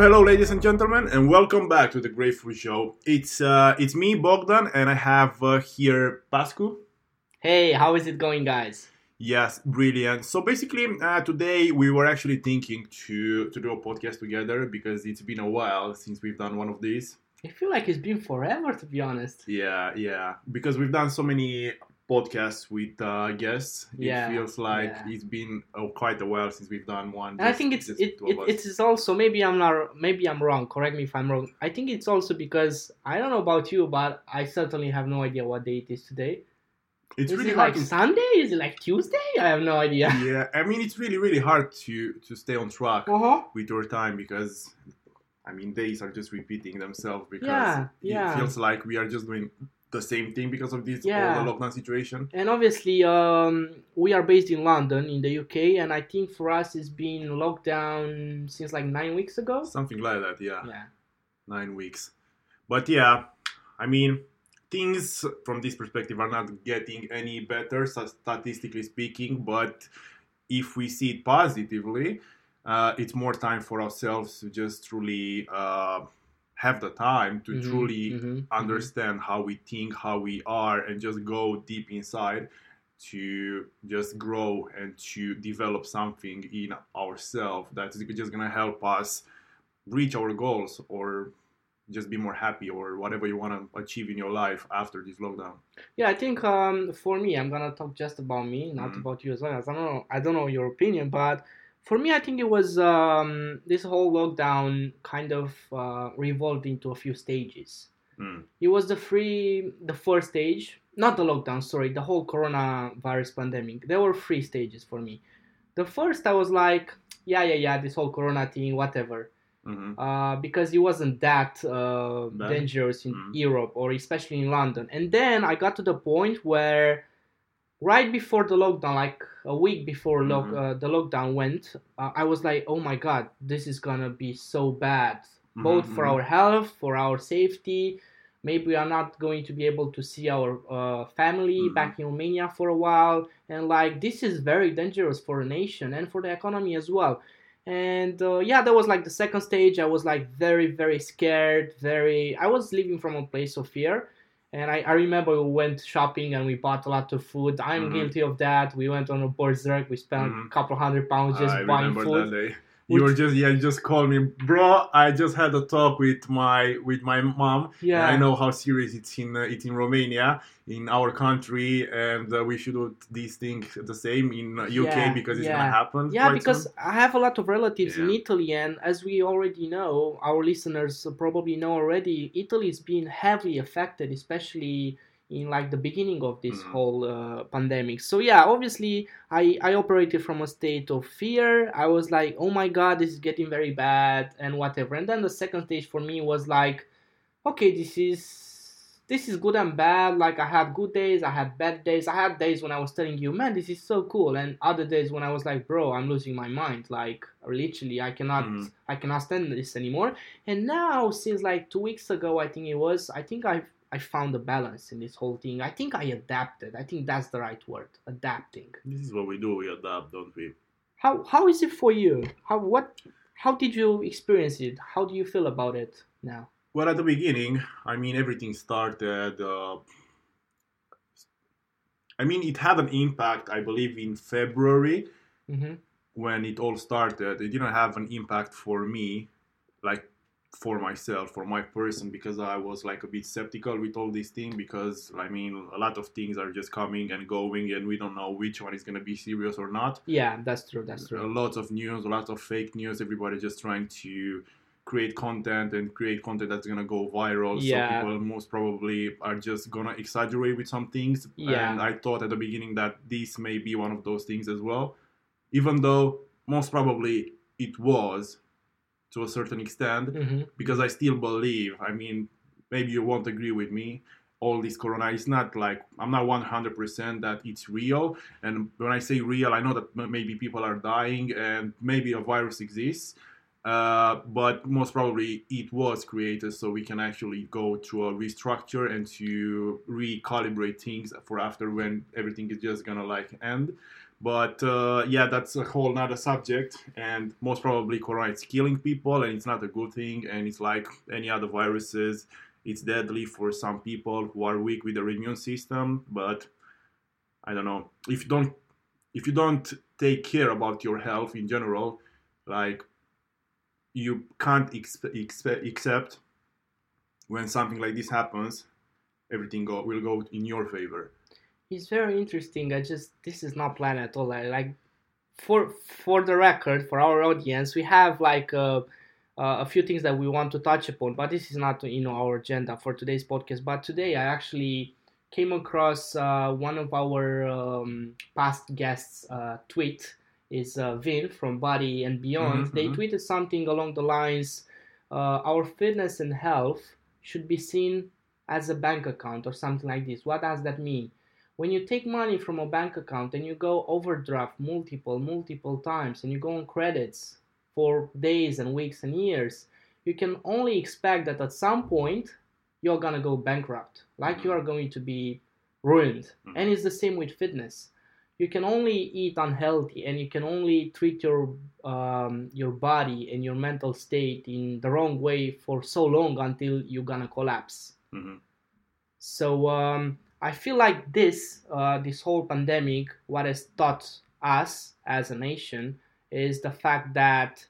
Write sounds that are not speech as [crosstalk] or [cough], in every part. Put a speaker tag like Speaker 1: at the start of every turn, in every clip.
Speaker 1: hello, ladies and gentlemen, and welcome back to the Grapefruit Show. It's uh, it's me, Bogdan, and I have uh, here Pascu.
Speaker 2: Hey, how is it going, guys?
Speaker 1: Yes, brilliant. So basically, uh, today we were actually thinking to to do a podcast together because it's been a while since we've done one of these.
Speaker 2: I feel like it's been forever, to be honest.
Speaker 1: Yeah, yeah, because we've done so many podcasts with uh, guests.
Speaker 2: Yeah,
Speaker 1: it feels like
Speaker 2: yeah.
Speaker 1: it's been uh, quite a while since we've done one.
Speaker 2: And I think it's it, it it is also maybe I'm not maybe I'm wrong. Correct me if I'm wrong. I think it's also because I don't know about you, but I certainly have no idea what day it is today.
Speaker 1: It's
Speaker 2: is
Speaker 1: really
Speaker 2: it
Speaker 1: hard
Speaker 2: like
Speaker 1: to
Speaker 2: Sunday? Is it like Tuesday? I have no idea. [laughs]
Speaker 1: yeah i mean it's really really hard to to stay on track
Speaker 2: Uh huh.
Speaker 1: with your time because i mean days are just repeating themselves because
Speaker 2: Yeah,
Speaker 1: it
Speaker 2: yeah.
Speaker 1: feels like we are just doing the same thing because of this
Speaker 2: Yeah.
Speaker 1: lockdown situation
Speaker 2: And obviously, um, we are based in London, in the UK, and I think for us it's been locked down since like nine weeks ago.
Speaker 1: something like that yeah
Speaker 2: Yeah.
Speaker 1: nine weeks but yeah i mean things from this perspective are not getting any better statistically speaking but if we see it positively uh, it's more time for ourselves to just truly uh, have the time to
Speaker 2: Mhm,
Speaker 1: truly
Speaker 2: mhm, mhm.
Speaker 1: understand how we think, how we are, and just go deep inside to just grow and to develop something in ourselves that is just gonna help us reach our goals or just be more happy or whatever you want to achieve in your life after this lockdown.
Speaker 2: Yeah, I think um, for me, I'm gonna talk just about me, not
Speaker 1: Mhm.
Speaker 2: about you as well. As I don't know, I don't know your opinion, but for me, I think it was um, this whole lockdown kind of uh, revolved into a few stages.
Speaker 1: Mm.
Speaker 2: It was the free, the first stage, not the lockdown. Sorry, the whole coronavirus pandemic. There were three stages for me. The first, I was like, yeah, yeah, yeah, this whole corona thing, whatever
Speaker 1: hmm
Speaker 2: uh, because it wasn't that uh, dangerous in
Speaker 1: Mm.
Speaker 2: Europe or especially in London. And then I got to the point where, right before the lockdown, like a week before lock,
Speaker 1: Mhm.
Speaker 2: uh, the lockdown went, uh, I was like, oh my god, this is gonna be so bad, both for
Speaker 1: mhm.
Speaker 2: our health, for our safety. Maybe we are not going to be able to see our uh, family
Speaker 1: Mhm.
Speaker 2: back in Romania for a while. And like, this is very dangerous for a nation and for the economy as well and uh, yeah that was like the second stage i was like very very scared very i was living from a place of fear and i, I remember we went shopping and we bought a lot of food i'm
Speaker 1: Mhm.
Speaker 2: guilty of that we went on a berserk we spent
Speaker 1: Mhm.
Speaker 2: a couple hundred pounds just
Speaker 1: I
Speaker 2: buying food.
Speaker 1: You were just yeah, you just called me, bro. I just had a talk with my with my mom.
Speaker 2: yeah
Speaker 1: I know how serious it's in uh, it's in Romania, in our country, and uh, we should do these things the same in UK
Speaker 2: Yeah,
Speaker 1: because it's
Speaker 2: yeah.
Speaker 1: gonna happen.
Speaker 2: yeah because
Speaker 1: soon.
Speaker 2: i have a lot of relatives in italy and as we already know our listeners probably know already italy is being heavily affected especially in like the beginning of this
Speaker 1: Mhm.
Speaker 2: whole uh, pandemic. So yeah obviously I, I operated from a state of fear. I was like oh my god this is getting very bad and whatever. And then the second stage for me was like okay this is this is good and bad. Like i had good days i had bad days. I had days when i was telling you man this is so cool and other days when i was like bro i'm losing my mind. Like literally i cannot
Speaker 1: Mhm.
Speaker 2: i cannot stand this anymore and now since like two weeks ago i think it was i think i've i found a balance in this whole thing i think i adapted i think that's the right word adapting
Speaker 1: this is what we do. We adapt, don't we?
Speaker 2: how how is it for you how what how did you experience it how do you feel about it now
Speaker 1: Well, at the beginning, I mean, everything started. Uh, I mean, it had an impact, I believe, in February.
Speaker 2: mm-hmm.
Speaker 1: when it all started, it didn't have an impact for me, like for myself, for my person, because I was like a bit skeptical with all these things. Because I mean, a lot of things are just coming and going, and we don't know which one is gonna be serious or not.
Speaker 2: yeah that's true that's true A
Speaker 1: lot of news, a lot of fake news. Everybody just trying to create content and create content that's gonna go viral.
Speaker 2: Yeah.
Speaker 1: So people most probably are just gonna exaggerate with some things.
Speaker 2: Yeah.
Speaker 1: And I thought at the beginning that this may be one of those things as well, even though most probably it was to a certain extent
Speaker 2: hmm
Speaker 1: because I still believe. I mean, maybe you won't agree with me. All this corona is not like I'm not 100% that it's real. And when I say real, I know that maybe people are dying and maybe a virus exists. Uh, but most probably it was created so we can actually go to a restructure and to recalibrate things for after when everything is just gonna like end. But uh, yeah, that's a whole nother subject, and most probably corona is killing people, and it's not a good thing. And it's like any other viruses, it's deadly for some people who are weak with their immune system. But I don't know if you don't if you don't take care about your health in general, like you can't expe- expe- accept when something like this happens, everything go, will go in your favor.
Speaker 2: It's very interesting. I just this is not planned at all. I, like for for the record, for our audience, we have like a, a few things that we want to touch upon, but this is not you know our agenda for today's podcast. But today, I actually came across uh, one of our um, past guests' uh, tweet. Is uh, Vin from Body and Beyond.
Speaker 1: Mhm,
Speaker 2: they
Speaker 1: mhm.
Speaker 2: tweeted something along the lines, uh, "Our fitness and health should be seen as a bank account or something like this." What does that mean? When you take money from a bank account and you go overdraft multiple, multiple times, and you go on credits for days and weeks and years, you can only expect that at some point you're gonna go bankrupt, like you are going to be ruined.
Speaker 1: Mhm.
Speaker 2: And it's the same with fitness. You can only eat unhealthy, and you can only treat your um, your body and your mental state in the wrong way for so long until you're gonna collapse.
Speaker 1: hmm
Speaker 2: So um, I feel like this, uh, this whole pandemic, what has taught us as a nation is the fact that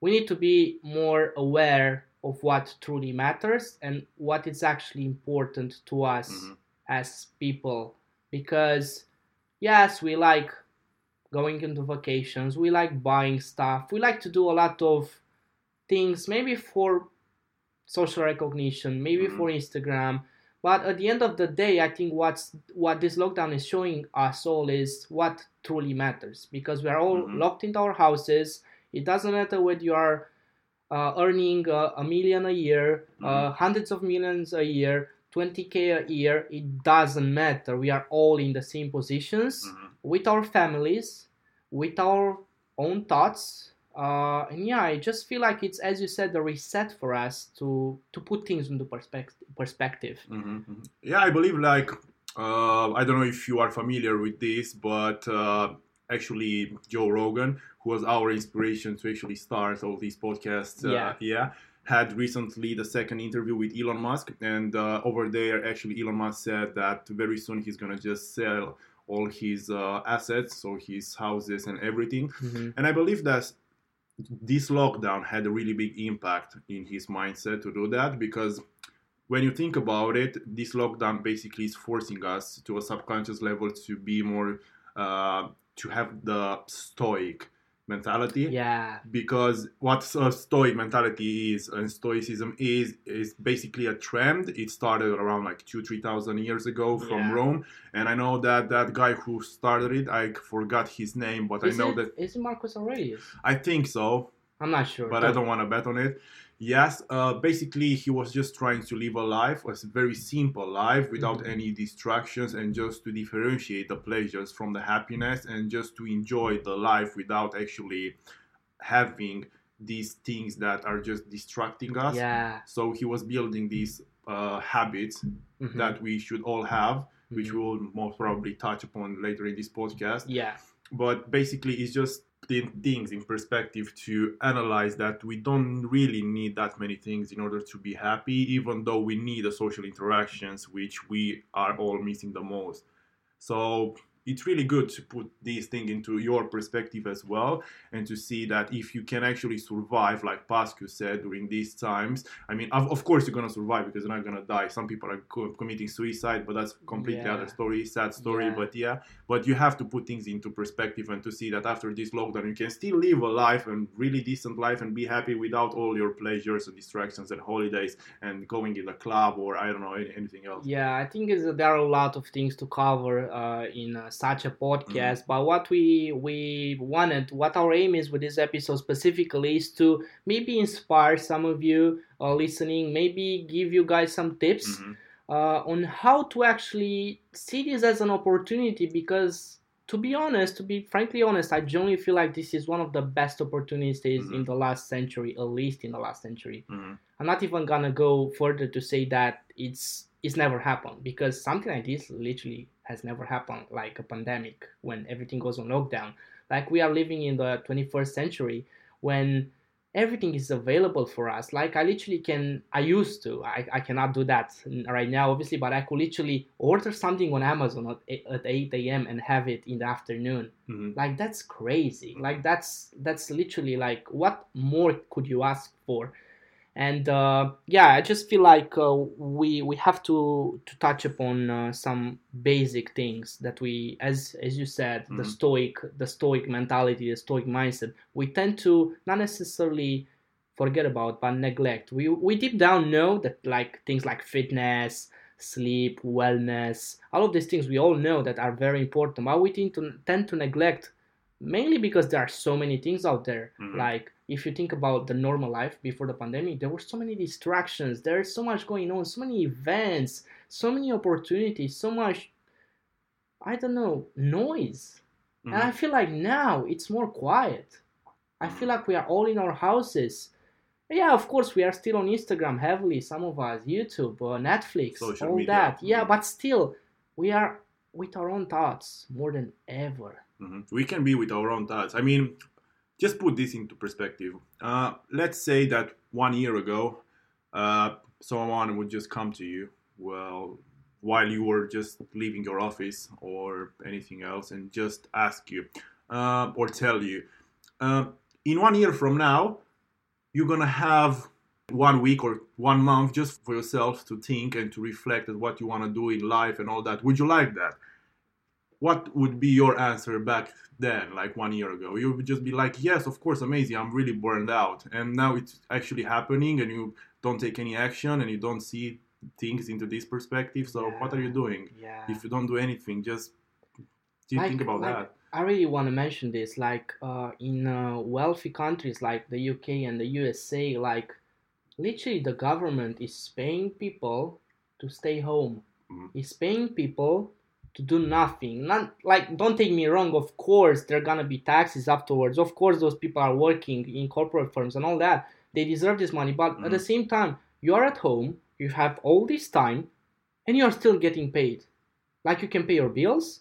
Speaker 2: we need to be more aware of what truly matters and what is actually important to us
Speaker 1: Mhm.
Speaker 2: as people. Because yes, we like going into vacations, we like buying stuff, we like to do a lot of things, maybe for social recognition, maybe
Speaker 1: Mhm.
Speaker 2: for Instagram. But at the end of the day, I think what's what this lockdown is showing us all is what truly matters because we are all
Speaker 1: Mhm.
Speaker 2: locked into our houses. It doesn't matter whether you are uh, earning uh, a million a year, uh, hundreds of millions a year, 20k a year. It doesn't matter. We are all in the same positions
Speaker 1: hmm
Speaker 2: with our families, with our own thoughts. Uh, and yeah, I just feel like it's, as you said, a reset for us to to put things into perspective. Perspective.
Speaker 1: hmm Yeah, I believe like uh, I don't know if you are familiar with this, but uh, actually Joe Rogan, who was our inspiration to actually start all these podcasts, uh,
Speaker 2: Yeah.
Speaker 1: yeah, had recently the second interview with Elon Musk, and uh, over there, actually Elon Musk said that very soon he's gonna just sell all his uh, assets, so his houses and everything,
Speaker 2: Mhm.
Speaker 1: and I believe that this lockdown had a really big impact in his mindset to do that because when you think about it, this lockdown basically is forcing us to a subconscious level to be more, uh, to have the stoic mentality.
Speaker 2: Yeah.
Speaker 1: Because what a stoic mentality is and stoicism is is basically a trend. It started around like two three thousand years ago from
Speaker 2: Yeah.
Speaker 1: Rome, and I know that that guy who started it, I forgot his name, but
Speaker 2: Is
Speaker 1: I know
Speaker 2: it,
Speaker 1: that
Speaker 2: is it Marcus Aurelius?
Speaker 1: I think so
Speaker 2: I'm not sure.
Speaker 1: but I don't want to bet on it. Yes, uh, basically, he was just trying to live a life, a very simple life without
Speaker 2: Mhm.
Speaker 1: any distractions and just to differentiate the pleasures from the happiness and just to enjoy the life without actually having these things that are just distracting us.
Speaker 2: Yeah.
Speaker 1: So he was building these uh, habits
Speaker 2: Mhm.
Speaker 1: that we should all have, which
Speaker 2: Mhm.
Speaker 1: we will most probably touch upon later in this podcast
Speaker 2: Yeah.
Speaker 1: but basically it's just things in perspective to analyze that we don't really need that many things in order to be happy even though we need the social interactions which we are all missing the most. So it's really good to put these things into your perspective as well and to see that if you can actually survive like pascu said during these times i mean of, of course you're going to survive because you're not going to die some people are co- committing suicide but that's completely
Speaker 2: Yeah.
Speaker 1: other story sad story
Speaker 2: Yeah.
Speaker 1: but yeah but you have to put things into perspective and to see that after this lockdown you can still live a life and really decent life and be happy without all your pleasures and distractions and holidays and going in the club or i don't know anything else
Speaker 2: Yeah, I think there are a lot of things to cover uh, in uh, such a
Speaker 1: Mm-hmm.
Speaker 2: podcast. But what we we wanted, what our aim is with this episode specifically, is to maybe inspire some of you uh, listening, maybe give you guys some tips
Speaker 1: Mhm.
Speaker 2: uh, on how to actually see this as an opportunity. Because to be honest, to be frankly honest, I genuinely feel like this is one of the best opportunities in
Speaker 1: Mhm.
Speaker 2: the last century, at least in the last century.
Speaker 1: Mhm.
Speaker 2: I'm not even gonna go further to say that it's it's never happened because something like this literally has never happened like a pandemic when everything goes on lockdown. Like we are living in the 21st century when everything is available for us. Like i literally can i used to i, I cannot do that right now obviously but i could literally order something on amazon at 8, at 8 a.m and have it in the afternoon.
Speaker 1: Mhm.
Speaker 2: like that's crazy. Like that's that's literally like what more could you ask for and uh, yeah i just feel like uh, we we have to to touch upon uh, some basic things that we as as you said the
Speaker 1: Mhm.
Speaker 2: stoic the stoic mentality the stoic mindset we tend to not necessarily forget about but neglect we we deep down know that like things like fitness sleep wellness all of these things we all know that are very important but we tend to tend to neglect mainly because there are so many things out there
Speaker 1: Mhm.
Speaker 2: like if you think about the normal life before the pandemic there were so many distractions there's so much going on so many events so many opportunities so much i don't know noise and i
Speaker 1: Mhm.
Speaker 2: feel like now it's more quiet i feel like we are all in our houses yeah of course we are still on instagram heavily some of us youtube uh, netflix
Speaker 1: Social
Speaker 2: all
Speaker 1: media.
Speaker 2: that yeah
Speaker 1: Mhm.
Speaker 2: but still we are with our own thoughts more than ever
Speaker 1: Mhm. We can be with our own thoughts. I mean, just put this into perspective. Uh, let's say that one year ago, uh, someone would just come to you, well, while you were just leaving your office or anything else, and just ask you uh, or tell you, uh, in one year from now, you're gonna have one week or one month just for yourself to think and to reflect at what you want to do in life and all that. Would you like that? What would be your answer back then, like one year ago? You would just be like, yes, of course, amazing. I'm really burned out. And now it's actually happening, and you don't take any action and you don't see things into this perspective. So, what are you doing?
Speaker 2: yeah
Speaker 1: If you don't do anything, just do you
Speaker 2: Like-
Speaker 1: think about
Speaker 2: like-
Speaker 1: that?
Speaker 2: I really want to mention this. Like uh, in uh, wealthy countries like the UK and the USA, like literally the government is paying people to stay home.
Speaker 1: Mhm.
Speaker 2: It's paying people to do nothing. Not like don't take me wrong. Of course, there are gonna be taxes afterwards. Of course, those people are working in corporate firms and all that. They deserve this money. But at the
Speaker 1: Mhm.
Speaker 2: same time, you are at home. You have all this time, and you are still getting paid. Like you can pay your bills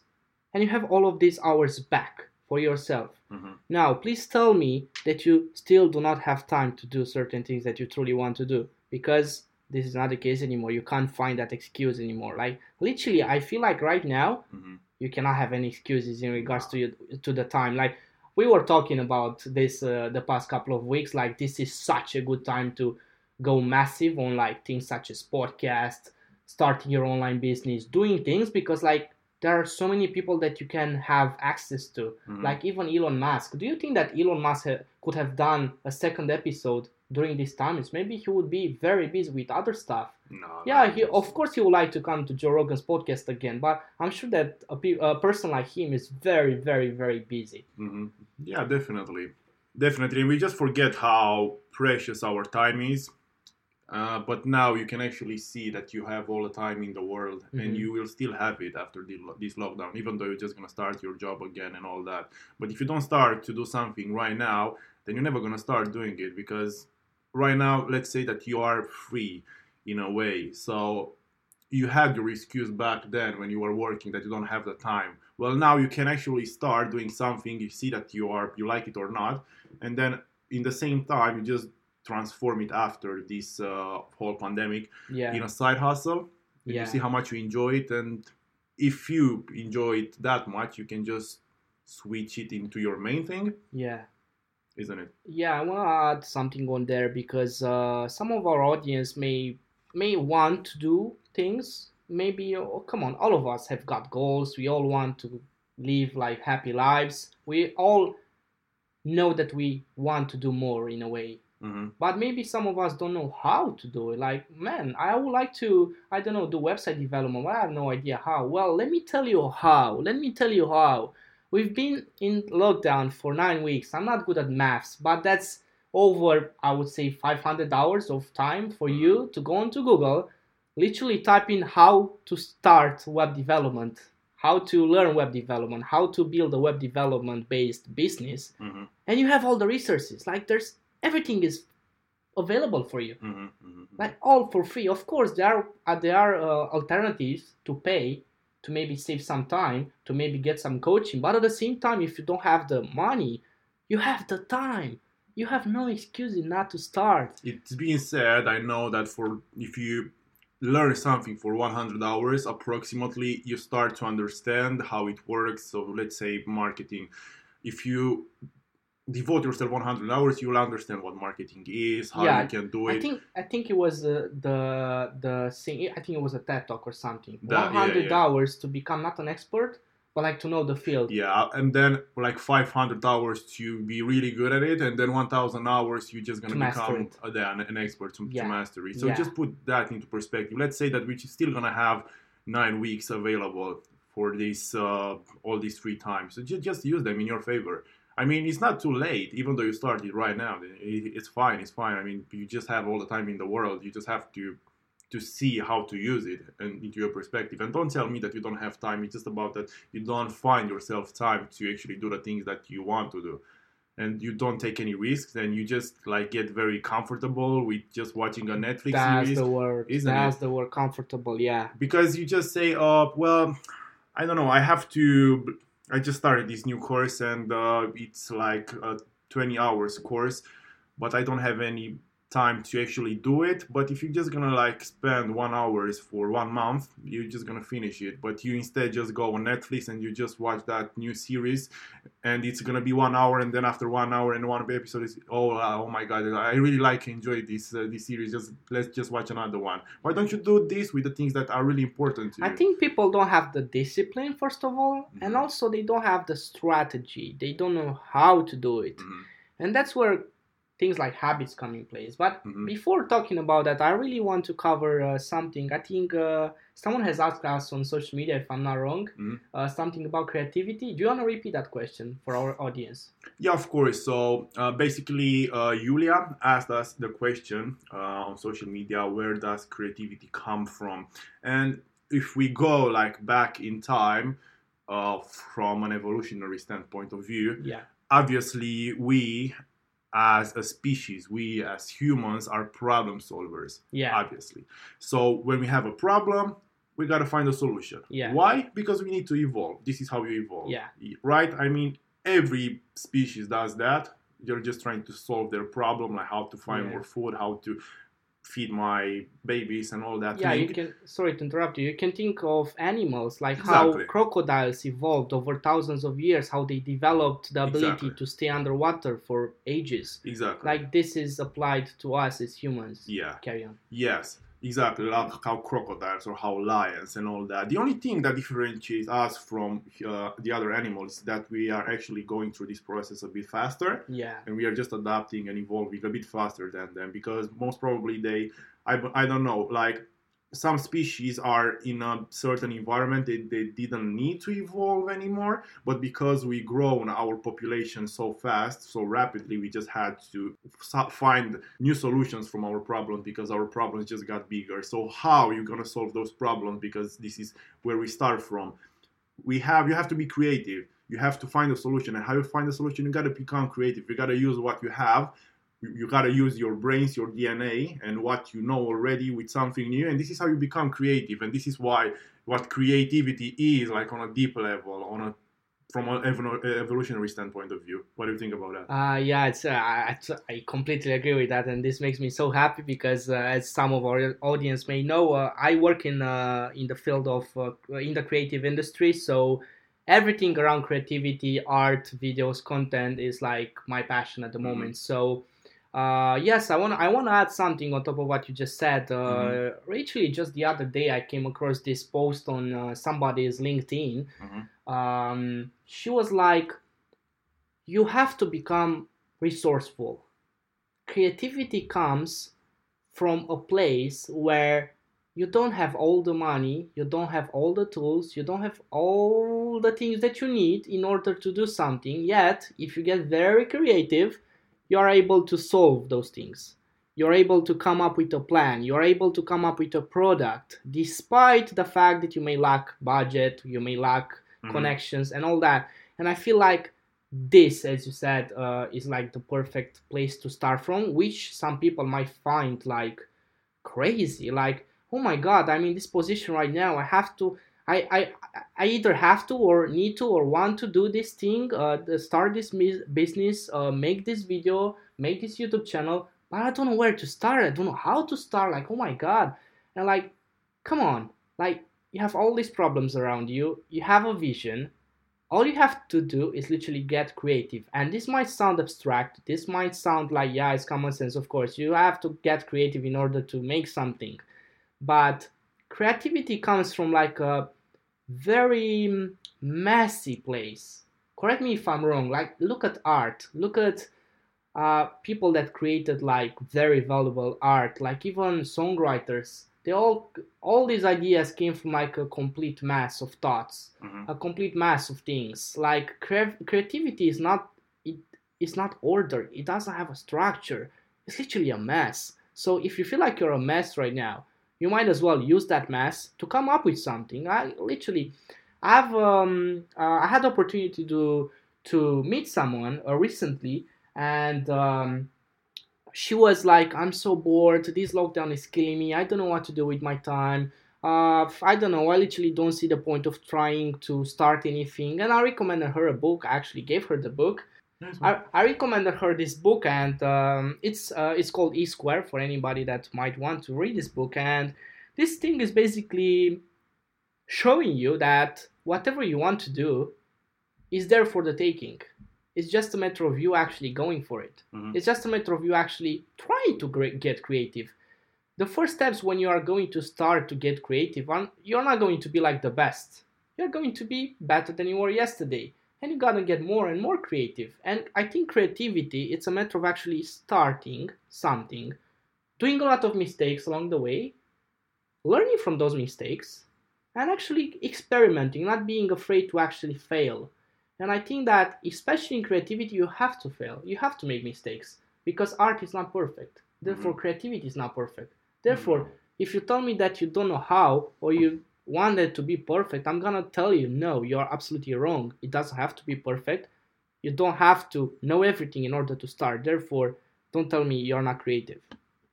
Speaker 2: and you have all of these hours back for yourself.
Speaker 1: Mhm.
Speaker 2: Now, please tell me that you still do not have time to do certain things that you truly want to do because this is not the case anymore. You can't find that excuse anymore. Like literally, I feel like right now
Speaker 1: Mhm.
Speaker 2: you cannot have any excuses in regards to you, to the time. Like we were talking about this uh, the past couple of weeks. Like this is such a good time to go massive on like things such as podcast, starting your online business, doing things because like there are so many people that you can have access to.
Speaker 1: Mhm.
Speaker 2: Like even Elon Musk. Do you think that Elon Musk ha- could have done a second episode during these times? Maybe he would be very busy with other stuff.
Speaker 1: no,
Speaker 2: Yeah, he of course he would like to come to Joe Rogan's podcast again, but I'm sure that a, pe- a person like him is very, very, very busy.
Speaker 1: Mm-hmm. Yeah, definitely, definitely. We just forget how precious our time is. Uh, but now you can actually see that you have all the time in the world, and
Speaker 2: Mhm.
Speaker 1: you will still have it after the, this lockdown, even though you're just gonna start your job again and all that. But if you don't start to do something right now, then you're never gonna start doing it because right now, let's say that you are free in a way. So you had your excuse back then when you were working that you don't have the time. Well, now you can actually start doing something. You see that you are you like it or not, and then in the same time you just transform it after this uh, whole pandemic
Speaker 2: Yeah,
Speaker 1: in a side hustle.
Speaker 2: Yeah,
Speaker 1: You see how much you enjoy it, and if you enjoy it that much, you can just switch it into your main thing,
Speaker 2: yeah.
Speaker 1: Isn't it?
Speaker 2: Yeah, I want to add something on there because uh, some of our audience may may want to do things. Maybe, oh, come on, all of us have got goals. We all want to live like happy lives. We all know that we want to do more in a way.
Speaker 1: hmm
Speaker 2: but maybe some of us don't know how to do it like man i would like to i don't know do website development but i have no idea how well let me tell you how let me tell you how we've been in lockdown for nine weeks. I'm not good at maths but that's over i would say 500 hours of time for you to go onto google literally type in how to start web development how to learn web development how to build a web development based business
Speaker 1: hmm
Speaker 2: and you have all the resources. Like there's everything is available for you.
Speaker 1: Hmm hmm
Speaker 2: like all for free. Of course there are uh, there are uh, alternatives to pay to maybe save some time, to maybe get some coaching. But at the same time, if you don't have the money, you have the time. You have no excuse not to start.
Speaker 1: It's being said, I know that for if you learn something for 100 hours approximately, you start to understand how it works. So let's say marketing. If you devote yourself 100 hours you'll understand what marketing is how
Speaker 2: Yeah,
Speaker 1: you can do it
Speaker 2: I think I think it was uh, the the thing. I think it was a TED talk or something.
Speaker 1: That-
Speaker 2: 100
Speaker 1: yeah.
Speaker 2: hours to become not an expert, but like to know the field.
Speaker 1: yeah and then like 500 hours to be really good at it and then 1000 hours you're just gonna
Speaker 2: To
Speaker 1: become uh, an, an expert to,
Speaker 2: Yeah.
Speaker 1: to master it so
Speaker 2: Yeah.
Speaker 1: just put that into perspective let's say that we're still gonna have nine weeks available for this uh, all these free time so just, just use them in your favor I mean, it's not too late, even though you started right now. It's fine. It's fine. I mean, you just have all the time in the world. You just have to to see how to use it and into your perspective. And don't tell me that you don't have time. It's just about that you don't find yourself time to actually do the things that you want to do. And you don't take any risks, and you just like get very comfortable with just watching a Netflix
Speaker 2: That's
Speaker 1: series
Speaker 2: the word.
Speaker 1: isn't
Speaker 2: That's
Speaker 1: it?
Speaker 2: the word. Comfortable. Yeah.
Speaker 1: because you just say, "Oh, well, I don't know. I have to. I just started this new course, and uh, it's like a 20 hours course, but I don't have any time to actually do it. But if you're just gonna like spend one hours for one month, you're just gonna finish it. But you instead just go on Netflix and you just watch that new series, and it's gonna be one hour, and then after one hour and one episode is oh uh, oh my god, I really like enjoy this uh, this series. Just let's just watch another one. Why don't you do this with the things that are really important to you?
Speaker 2: I think people don't have the discipline, first of all, and
Speaker 1: Mhm.
Speaker 2: also they don't have the strategy. They don't know how to do it.
Speaker 1: Mhm.
Speaker 2: And that's where things like habits come in place. But
Speaker 1: Mhm.
Speaker 2: before talking about that, I really want to cover uh, something. I think uh, someone has asked us on social media, if I'm not wrong,
Speaker 1: Mhm.
Speaker 2: uh, something about creativity. Do you want to repeat that question for our audience?
Speaker 1: Yeah, of course. So uh, basically, uh, Julia asked us the question uh, on social media: Where does creativity come from? And if we go like back in time, uh, from an evolutionary standpoint of view,
Speaker 2: Yeah.
Speaker 1: obviously we, as a species, we as humans are problem solvers.
Speaker 2: Yeah.
Speaker 1: Obviously. So when we have a problem, we gotta find a solution.
Speaker 2: Yeah.
Speaker 1: Why? Because we need to evolve. This is how you evolve.
Speaker 2: Yeah.
Speaker 1: Right? I mean, every species does that. They're just trying to solve their problem, like how to find
Speaker 2: Yeah.
Speaker 1: more food, how to feed my babies, and all that.
Speaker 2: Yeah,
Speaker 1: thing.
Speaker 2: you can. Sorry to interrupt you. You can think of animals like how crocodiles evolved over thousands of years, how they developed the ability
Speaker 1: Exactly.
Speaker 2: to stay underwater for ages.
Speaker 1: Exactly.
Speaker 2: Like this is applied to us as humans.
Speaker 1: yeah.
Speaker 2: Carry on.
Speaker 1: Yes, exactly. Like how crocodiles or how lions and all that. The only thing that differentiates us from uh, the other animals is that we are actually going through this process a bit faster,
Speaker 2: Yeah.
Speaker 1: and we are just adapting and evolving a bit faster than them because most probably they, I, I don't know, like some species are in a certain environment they, they didn't need to evolve anymore but because we grown our population so fast so rapidly we just had to find new solutions from our problems because our problems just got bigger. So how are you gonna solve those problems because this is where we start from. We have you have to be creative. You have to find a solution and how you find a solution you got to become creative. You got to use what you have you, you got to use your brains your dna and what you know already with something new and this is how you become creative and this is why what creativity is like on a deep level on a from an evolutionary standpoint of view what do you think about that
Speaker 2: Uh, yeah, it's uh, I, I completely agree with that, and this makes me so happy because, uh, as some of our audience may know, uh, I work in uh, in the field of uh, in the creative industry. So everything around creativity, art, videos, content is like my passion at the moment. So. Uh, yes, I want I want to add something on top of what you just said. Uh, Actually, just the other day, I came across this post on uh, somebody's LinkedIn.
Speaker 1: Mhm.
Speaker 2: Um, she was like, you have to become resourceful. Creativity comes from a place where you don't have all the money, you don't have all the tools, you don't have all the things that you need in order to do something. Yet, if you get very creative, you are able to solve those things. You're able to come up with a plan. You're able to come up with a product, despite the fact that you may lack budget, you may lack
Speaker 1: Mhm.
Speaker 2: connections and all that. And I feel like this, as you said, uh, is like the perfect place to start from, which some people might find like crazy. Like, oh my god, I'm in this position right now. I have to, I, I I either have to or need to or want to do this thing, uh, start this business, uh, make this video, make this YouTube channel, but I don't know where to start. I don't know how to start. Like, oh my god, and like, come on, like you have all these problems around you. You have a vision. All you have to do is literally get creative. And this might sound abstract. This might sound like, yeah, it's common sense. Of course, you have to get creative in order to make something. But creativity comes from like a very messy place. Correct me if I'm wrong. Like, look at art. Look at uh, people that created like very valuable art, like even songwriters. They all all these ideas came from like a complete mass of thoughts, mm-hmm. a complete mass of things. Like cre- creativity is not it is not ordered. It doesn't have a structure. It's literally a mess. So if you feel like you're a mess right now, you might as well use that mass to come up with something. I literally, I've um, uh, I had the opportunity to to meet someone uh, recently, and um, she was like, "I'm so bored. This lockdown is killing me. I don't know what to do with my time." Uh, I don't know. I literally don't see the point of trying to start anything. And I recommended her a book. I actually gave her the book. I, I recommended her this book, and um, it's uh, it's called E Square for anybody that might want to read this book. And this thing is basically showing you that whatever you want to do is there for the taking. It's just a matter of you actually going for it. Mm-hmm. It's just a matter of you actually trying to get creative. The first steps when you are going to start to get creative, you're not going to be like the best. You're going to be better than you were yesterday and you gotta get more and more creative. And i think creativity it's a matter of actually starting something doing a lot of mistakes along the way learning from those mistakes and actually experimenting not being afraid to actually fail. And i think that especially in creativity you have to fail. You have to make mistakes because art is not perfect. Therefore mm-hmm. creativity is not perfect. Therefore mm-hmm. if you tell me that you don't know how or you want it to be perfect, I'm gonna tell you, no, you're absolutely wrong. It doesn't have to be perfect. You don't have to know everything in order to start. Therefore, don't tell me you're not creative.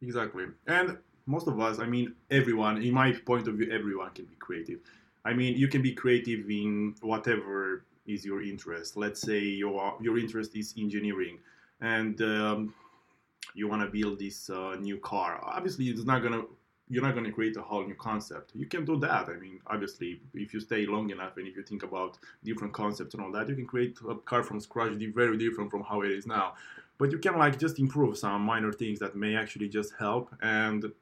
Speaker 1: Exactly. And most of us, I mean, everyone, in my point of view, everyone can be creative. I mean, you can be creative in whatever is your interest. Let's say your your interest is engineering, and um, you want to build this uh, new car. Obviously, it's not gonna you're not going to create a whole new concept. You can do that. I mean, obviously, if you stay long enough and if you think about different concepts and all that, you can create a car from scratch, very different from how it is now. But you can like just improve some minor things that may actually just help. And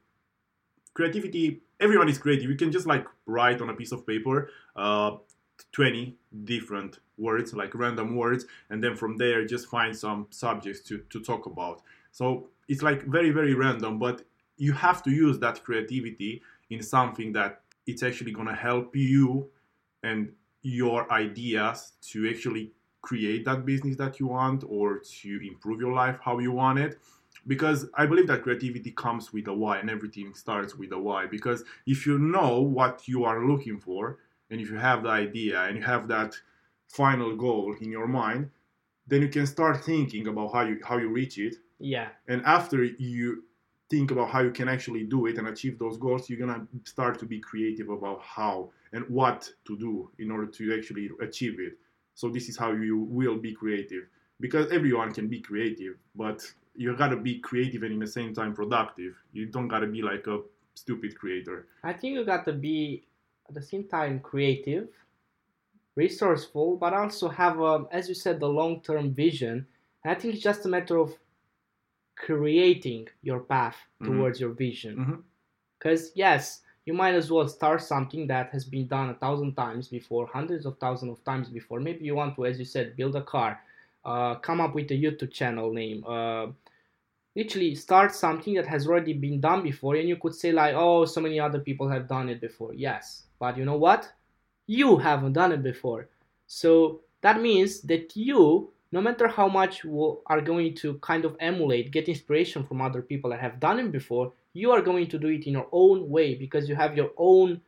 Speaker 1: creativity, everyone is creative. You can just like write on a piece of paper uh, 20 different words, like random words, and then from there just find some subjects to, to talk about. So it's like very, very random, but you have to use that creativity in something that it's actually going to help you and your ideas to actually create that business that you want or to improve your life how you want it. Because i believe that creativity comes with a why and everything starts with a why. Because if you know what you are looking for and if you have the idea and you have that final goal in your mind then you can start thinking about how you how you reach it.
Speaker 2: Yeah.
Speaker 1: And after you think about how you can actually do it and achieve those goals, you're gonna start to be creative about how and what to do in order to actually achieve it. So this is how you will be creative because everyone can be creative, but you gotta be creative and in the same time productive. You don't gotta be like a stupid creator.
Speaker 2: I think you gotta be at the same time creative, resourceful, but also have, a, um, as you said, the long-term vision. And I think it's just a matter of creating your path mm-hmm. towards your vision. Because, mm-hmm. yes, you might as well start something that has been done a thousand times before, hundreds of thousands of times before. Maybe you want to, as you said, build a car, uh, come up with a YouTube channel name, uh, literally start something that has already been done before. And you could say, like, oh, so many other people have done it before. Yes, but you know what? You haven't done it before. So that means that you no matter how much you are going to kind of emulate, get inspiration from other people that have done it before, you are going to do it in your own way because you have your own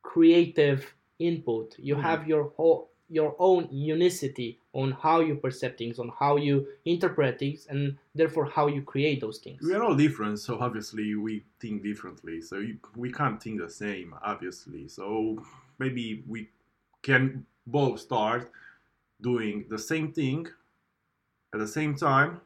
Speaker 2: creative input. You mm-hmm. have your whole your own unicity on how you perceive things, on how you interpret things, and therefore how you create those things.
Speaker 1: We are all different, so obviously we think differently. So you, we can't think the same, obviously. So maybe we can both start doing the same thing at the same time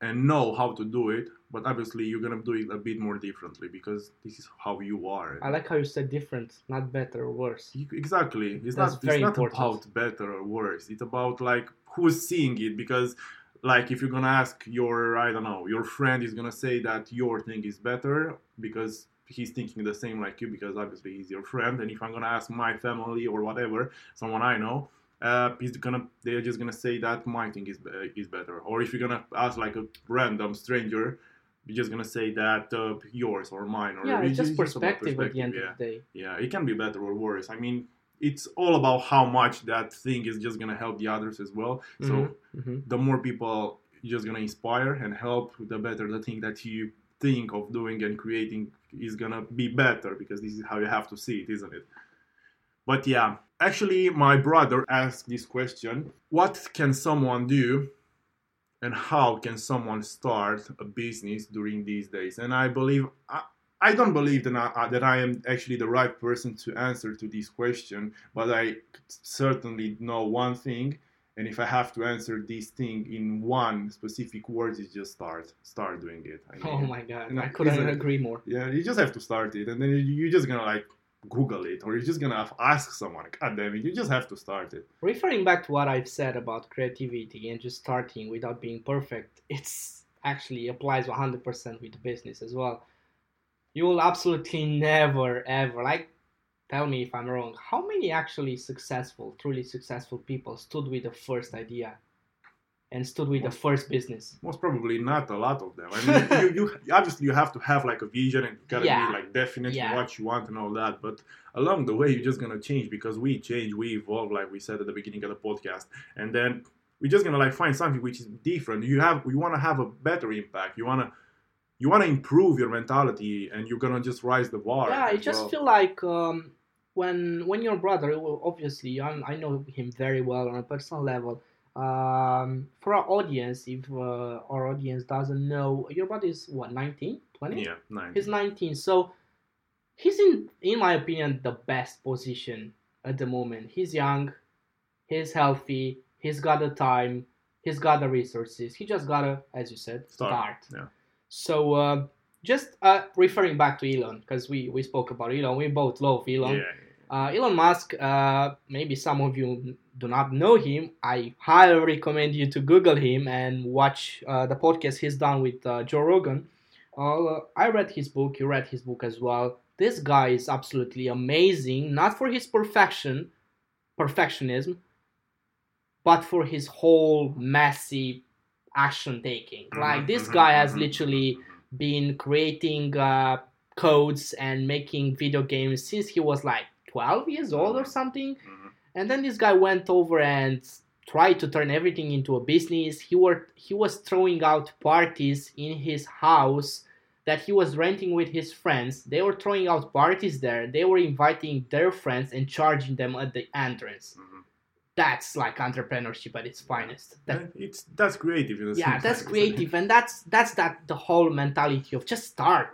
Speaker 1: and know how to do it but obviously you're gonna do it a bit more differently because this is how you are
Speaker 2: I like how you said different, not better or worse.
Speaker 1: You- exactly it's
Speaker 2: That's
Speaker 1: not it's not
Speaker 2: important.
Speaker 1: about better or worse it's about like who's seeing it because like if you're gonna ask your i don't know your friend is gonna say that your thing is better because he's thinking the same like you because obviously he's your friend and if i'm gonna ask my family or whatever someone i know uh, he's gonna they're just gonna say that my thing is be- is better. Or if you're gonna ask like a random stranger you're just gonna say that uh, yours or mine or
Speaker 2: Yeah, it's just
Speaker 1: about
Speaker 2: perspective at the end
Speaker 1: yeah.
Speaker 2: of the day.
Speaker 1: yeah it can be better or worse. I mean it's all about how much that thing is just gonna help the others as well. So
Speaker 2: Mhm, mhm.
Speaker 1: the more people you're just gonna inspire and help the better the thing that you think of doing and creating is gonna be better because this is how you have to see it isn't it but yeah actually my brother asked this question what can someone do and how can someone start a business during these days and i believe i, I don't believe that I, uh, that I am actually the right person to answer to this question but i certainly know one thing and if i have to answer this thing in one specific word it's just start start doing it I
Speaker 2: Oh
Speaker 1: mean,
Speaker 2: my god, I couldn't agree more.
Speaker 1: yeah you just have to start it and then you- you're just gonna like google it or you're just gonna have- ask someone god damn it you just have to start it
Speaker 2: Referring back to what I've said about creativity and just starting without being perfect, it's actually applies 100% with business as well. You will absolutely never ever like tell me if I'm wrong. How many actually successful, truly successful people stood with the first idea and stood with the first business?
Speaker 1: most probably not a lot of them i mean you, you obviously you have to have like a vision and you gotta
Speaker 2: Yeah.
Speaker 1: be like definite
Speaker 2: Yeah.
Speaker 1: what you want and all that but along the way you're just gonna change because we change we evolve like we said at the beginning of the podcast and then we're just gonna like find something which is different you have you want to have a better impact you want to you want to improve your mentality and you're gonna just rise the bar
Speaker 2: yeah i just
Speaker 1: well.
Speaker 2: feel like um, when when your brother obviously I'm, i know him very well on a personal level um, for our audience if uh, our audience doesn't know your brother is what 19 20
Speaker 1: yeah nine
Speaker 2: he's 19 so he's in in my opinion the best position at the moment. He's young he's healthy he's got the time he's got the resources. He just gotta as you said
Speaker 1: Start,
Speaker 2: start,
Speaker 1: yeah.
Speaker 2: so uh, just uh, referring back to elon because we we spoke about elon. We both love elon.
Speaker 1: Yeah
Speaker 2: uh, Elon Musk, uh, maybe some of you do not know him. I highly recommend you to Google him and watch uh, the podcast he's done with uh, Joe Rogan. Uh, I read his book, you read his book as well. This guy is absolutely amazing, not for his perfection, perfectionism, but for his whole messy action taking. Like this
Speaker 1: Mhm,
Speaker 2: guy has
Speaker 1: mhm,
Speaker 2: literally been creating uh, codes and making video games since he was like 12 years old or something.
Speaker 1: Mhm.
Speaker 2: And then this guy went over and tried to turn everything into a business. He were he was throwing out parties in his house that he was renting with his friends. They were throwing out parties there. They were inviting their friends and charging them at the entrance.
Speaker 1: Mhm.
Speaker 2: That's like entrepreneurship at its finest. That,
Speaker 1: it's that's creative in a
Speaker 2: yeah that's creative and that's that's that the whole mentality of just start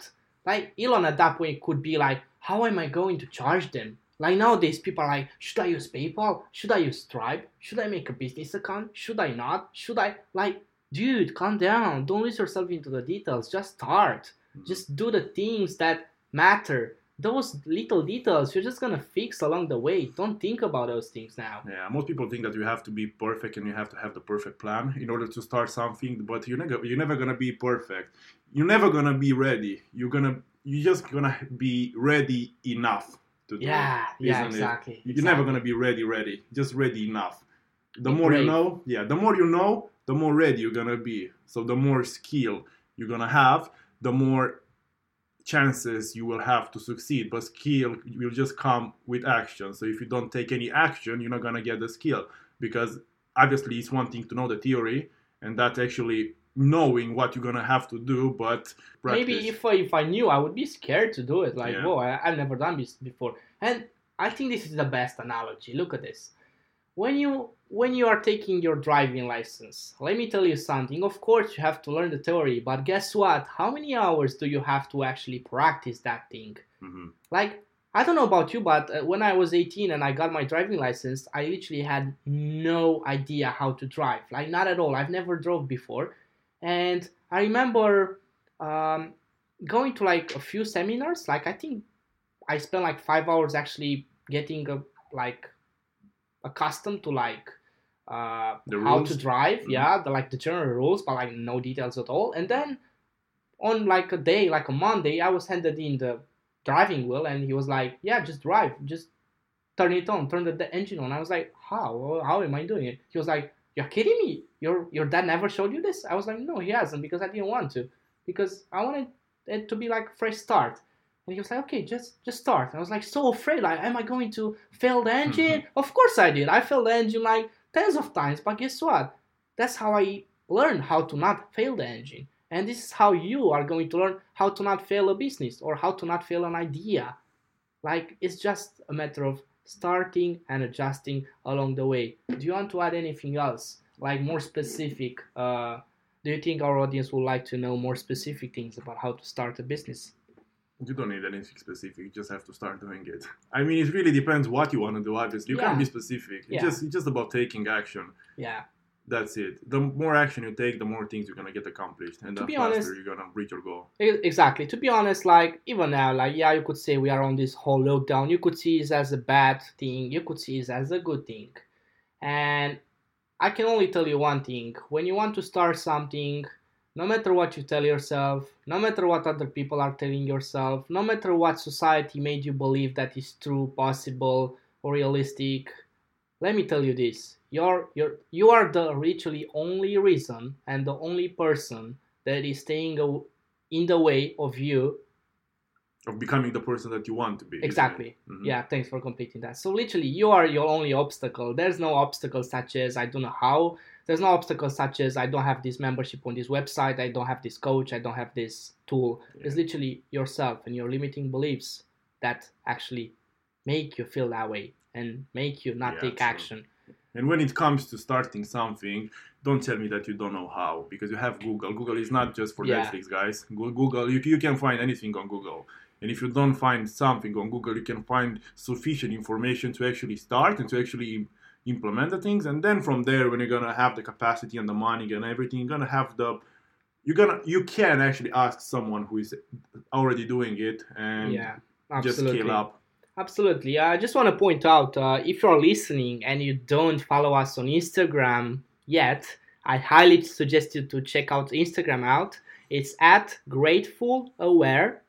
Speaker 2: like elon at that point could be like how am i going to charge them like nowadays people are like should i use paypal? Should i use stripe? Should i make a business account? Should i not? Should i? Like dude calm down. Don't lose yourself into the details. Just start.
Speaker 1: Mhm.
Speaker 2: just do the things that matter. Those little details you're just gonna fix along the way. Don't think about those things now.
Speaker 1: Yeah, most people think that you have to be perfect and you have to have the perfect plan in order to start something, but you're never you're never gonna be perfect. You're never gonna be ready. You're gonna you're just gonna be ready enough to do
Speaker 2: yeah yeah
Speaker 1: it?
Speaker 2: exactly
Speaker 1: You're never gonna be ready, ready. Just ready enough. The
Speaker 2: Be
Speaker 1: more you know, yeah, the more you know, the more ready you're gonna be. So the more skill you're gonna have, the more chances you will have to succeed. But skill will just come with action. So if you don't take any action, you're not gonna get the skill because obviously it's one thing to know the theory and that actually knowing what you're gonna have to do, but practice.
Speaker 2: maybe if I, if I knew I would be scared to do it like
Speaker 1: Yeah.
Speaker 2: whoa I, I've never done this before and I think this is the best analogy look at this when you when you are taking your driving license let me tell you something of course you have to learn the theory but guess what how many hours do you have to actually practice that thing
Speaker 1: Mhm.
Speaker 2: like I don't know about you, but uh, when I was 18 and I got my driving license, I literally had no idea how to drive. Like, not at all. I've never drove before. And I remember um, going to like a few seminars. Like, I think I spent like five hours actually getting a, like accustomed to like uh,
Speaker 1: The
Speaker 2: how to drive.
Speaker 1: Mhm.
Speaker 2: Yeah, the like the general rules, but like no details at all. And then on like a day, like a Monday, I was handed in the driving wheel, and he was like, "Yeah, just drive, just turn it on, turn the, the engine on." I was like, "How? How am I doing it?" He was like, "You're kidding me? Your your dad never showed you this?" I was like, "No, he hasn't because I didn't want to, because I wanted it to be like a fresh start." And he was like, "Okay, just just start." And I was like so afraid, like, am I going to fail the engine? [laughs] of course I did. I failed the engine like tens of times, but guess what? That's how I learned how to not fail the engine. And this is how you are going to learn how to not fail a business or how to not fail an idea. Like it's just a matter of starting and adjusting along the way. Do you want to add anything else? Like more specific? Uh, do you think our audience would like to know more specific things about how to start a business?
Speaker 1: You don't need anything specific. You just have to start doing it. I mean, it really depends what you want to do. Obviously, you
Speaker 2: Yeah.
Speaker 1: can't be specific. It's
Speaker 2: Yeah.
Speaker 1: just it's just about taking action.
Speaker 2: Yeah.
Speaker 1: That's it. The more action you take, the more things you're gonna get accomplished, and
Speaker 2: To
Speaker 1: the faster
Speaker 2: honest-
Speaker 1: you're gonna reach your goal.
Speaker 2: Exactly. To be honest, like even now, like yeah, you could say we are on this whole lockdown. You could see it as a bad thing. You could see it as a good thing. And I can only tell you one thing: when you want to start something, no matter what you tell yourself, no matter what other people are telling yourself, no matter what society made you believe that is true, possible, or realistic, let me tell you this: you're you're you are the literally only reason and the only person that is staying in the way of you.
Speaker 1: Of becoming the person that you want to be.
Speaker 2: exactly.
Speaker 1: Mhm.
Speaker 2: yeah thanks for completing that. So literally you are your only obstacle. There's no obstacle such as i don't know how. There's no obstacle such as i don't have this membership on this website i don't have this coach i don't have this tool. It's literally yourself and your limiting beliefs that actually make you feel that way and make you not
Speaker 1: Yeah,
Speaker 2: take action
Speaker 1: And when it comes to starting something, don't tell me that you don't know how because you have Google. Google is not just for
Speaker 2: Yeah.
Speaker 1: Netflix, guys. Google, you, you can find anything on Google. And if you don't find something on Google, you can find sufficient information to actually start and to actually implement the things. And then from there, when you're gonna have the capacity and the money and everything, you're gonna have the you're gonna you can actually ask someone who is already doing it and
Speaker 2: yeah
Speaker 1: just scale up.
Speaker 2: Absolutely. I just want to point out uh, if you're listening and you don't follow us on Instagram yet, I highly suggest you to check out Instagram out. It's at Grateful Aware.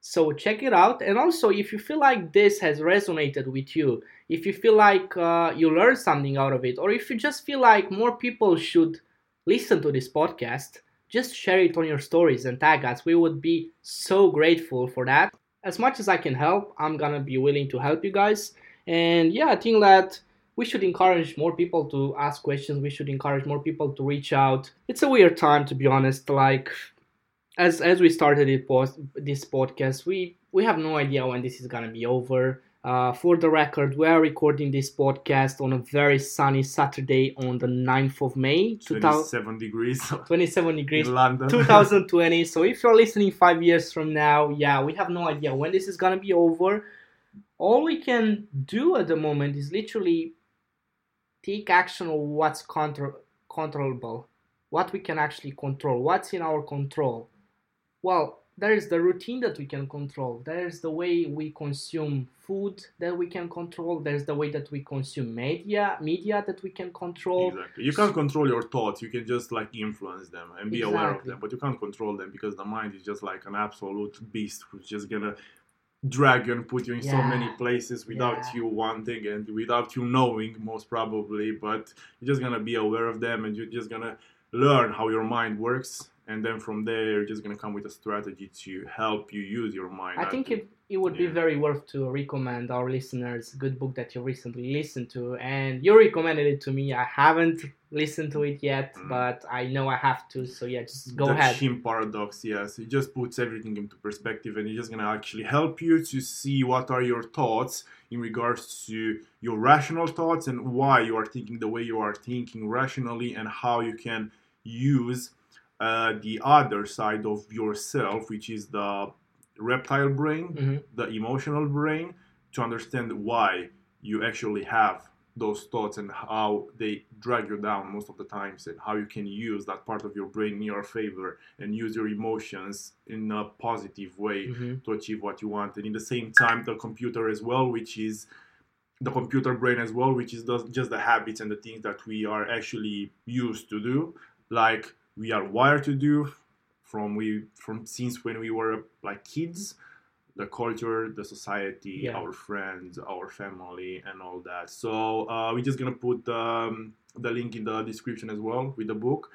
Speaker 2: So check it out. And also, if you feel like this has resonated with you, if you feel like uh, you learned something out of it, or if you just feel like more people should listen to this podcast, just share it on your stories and tag us. We would be so grateful for that as much as I can help, I'm gonna be willing to help you guys. And yeah, I think that we should encourage more people to ask questions. We should encourage more people to reach out. It's a weird time, to be honest. Like, as as we started it post, this podcast, we we have no idea when this is gonna be over. Uh, for the record, we are recording this podcast on a very sunny Saturday on the 9th of May, 2000,
Speaker 1: 27 degrees [laughs]
Speaker 2: 27 degrees.
Speaker 1: in London. [laughs]
Speaker 2: 2020. So if you're listening five years from now, yeah, we have no idea when this is gonna be over. All we can do at the moment is literally take action on what's control controllable, what we can actually control, what's in our control. Well, there is the routine that we can control. There's the way we consume food that we can control. There's the way that we consume media, media that we can control.
Speaker 1: Exactly. You can't control your thoughts. You can just like influence them and be aware of them, but you can't control them because the mind is just like an absolute beast who's just gonna drag you and put you in so many places without
Speaker 2: Yeah.
Speaker 1: you wanting and without you knowing, most probably. But you're just gonna be aware of them and you're just gonna learn how your mind works. And then from there, you're just gonna come with a strategy to help you use your mind.
Speaker 2: I think it, it would be very worth to recommend our listeners a good book that you recently listened to. And you recommended it to me. I haven't listened to it yet
Speaker 1: Mm.
Speaker 2: but i know i have to so yeah just go
Speaker 1: the
Speaker 2: ahead.
Speaker 1: Chimp Paradox, yes, it just puts everything into perspective, and it's just gonna actually help you to see what are your thoughts in regards to your rational thoughts and why you are thinking the way you are thinking rationally, and how you can use uh, the other side of yourself, which is the reptile brain,
Speaker 2: Mhm.
Speaker 1: the emotional brain, to understand why you actually have those thoughts and how they drag you down most of the times and how you can use that part of your brain in your favor and use your emotions in a positive way
Speaker 2: hmm
Speaker 1: to achieve what you want and in the same time the computer as well which is the computer brain as well which is just the habits and the things that we are actually used to do like we are wired to do from we from since when we were like kids the culture the society
Speaker 2: Yeah.
Speaker 1: our friends our family and all that so uh, we're just gonna put um, the link in the description as well with the book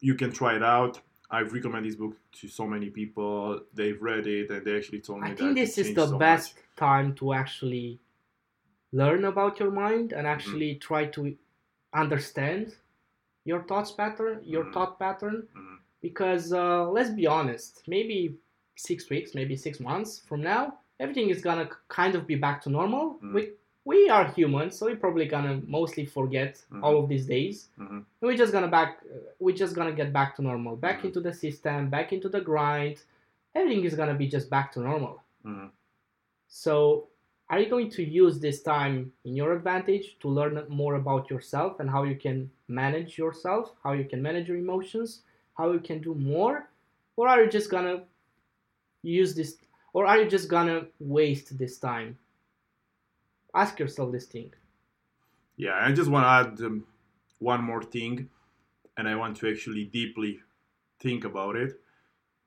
Speaker 1: you can try it out i've recommended this book to so many people they've read it and they actually told me
Speaker 2: I think this is the
Speaker 1: so
Speaker 2: best
Speaker 1: much.
Speaker 2: time to actually learn about your mind and
Speaker 1: Mm-hmm.
Speaker 2: actually try to understand your thoughts pattern, your
Speaker 1: Mhm.
Speaker 2: thought pattern.
Speaker 1: Mhm.
Speaker 2: Because uh, let's be honest, maybe six weeks, maybe six months from now, everything is gonna kind of be back to normal.
Speaker 1: Mhm.
Speaker 2: We we are humans, so we're probably gonna mostly forget
Speaker 1: Mhm.
Speaker 2: all of these days.
Speaker 1: Mhm.
Speaker 2: We're just gonna back. We're just gonna get back to normal, back
Speaker 1: Mhm.
Speaker 2: into the system, back into the grind. Everything is gonna be just back to normal. So, are you going to use this time in your advantage to learn more about yourself and how you can manage yourself, how you can manage your emotions, how you can do more? Or are you just gonna use this, or are you just gonna waste this time? Ask yourself this thing.
Speaker 1: Yeah, I just want to add um, one more thing, and I want to actually deeply think about it.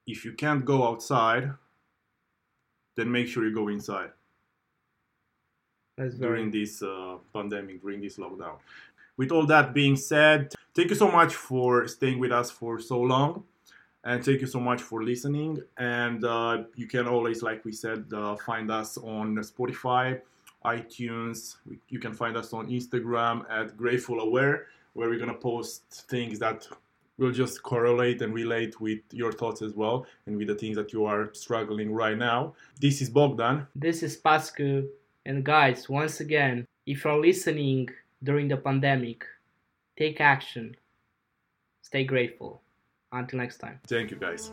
Speaker 1: If you can't go outside, then make sure you go inside
Speaker 2: That's very
Speaker 1: during this uh, pandemic, during this lockdown. With all that being said, thank you so much for staying with us for so long. And thank you so much for listening. And uh, you can always, like we said, uh, find us on Spotify, iTunes. You can find us on Instagram at Grateful Aware, where we're going to post things that will just correlate and relate with your thoughts as well and with the things that you are struggling right now. This is Bogdan.
Speaker 2: This is Pascu. And guys, once again, if you're listening during the pandemic, take action. Stay grateful. Until next time.
Speaker 1: Thank you, guys.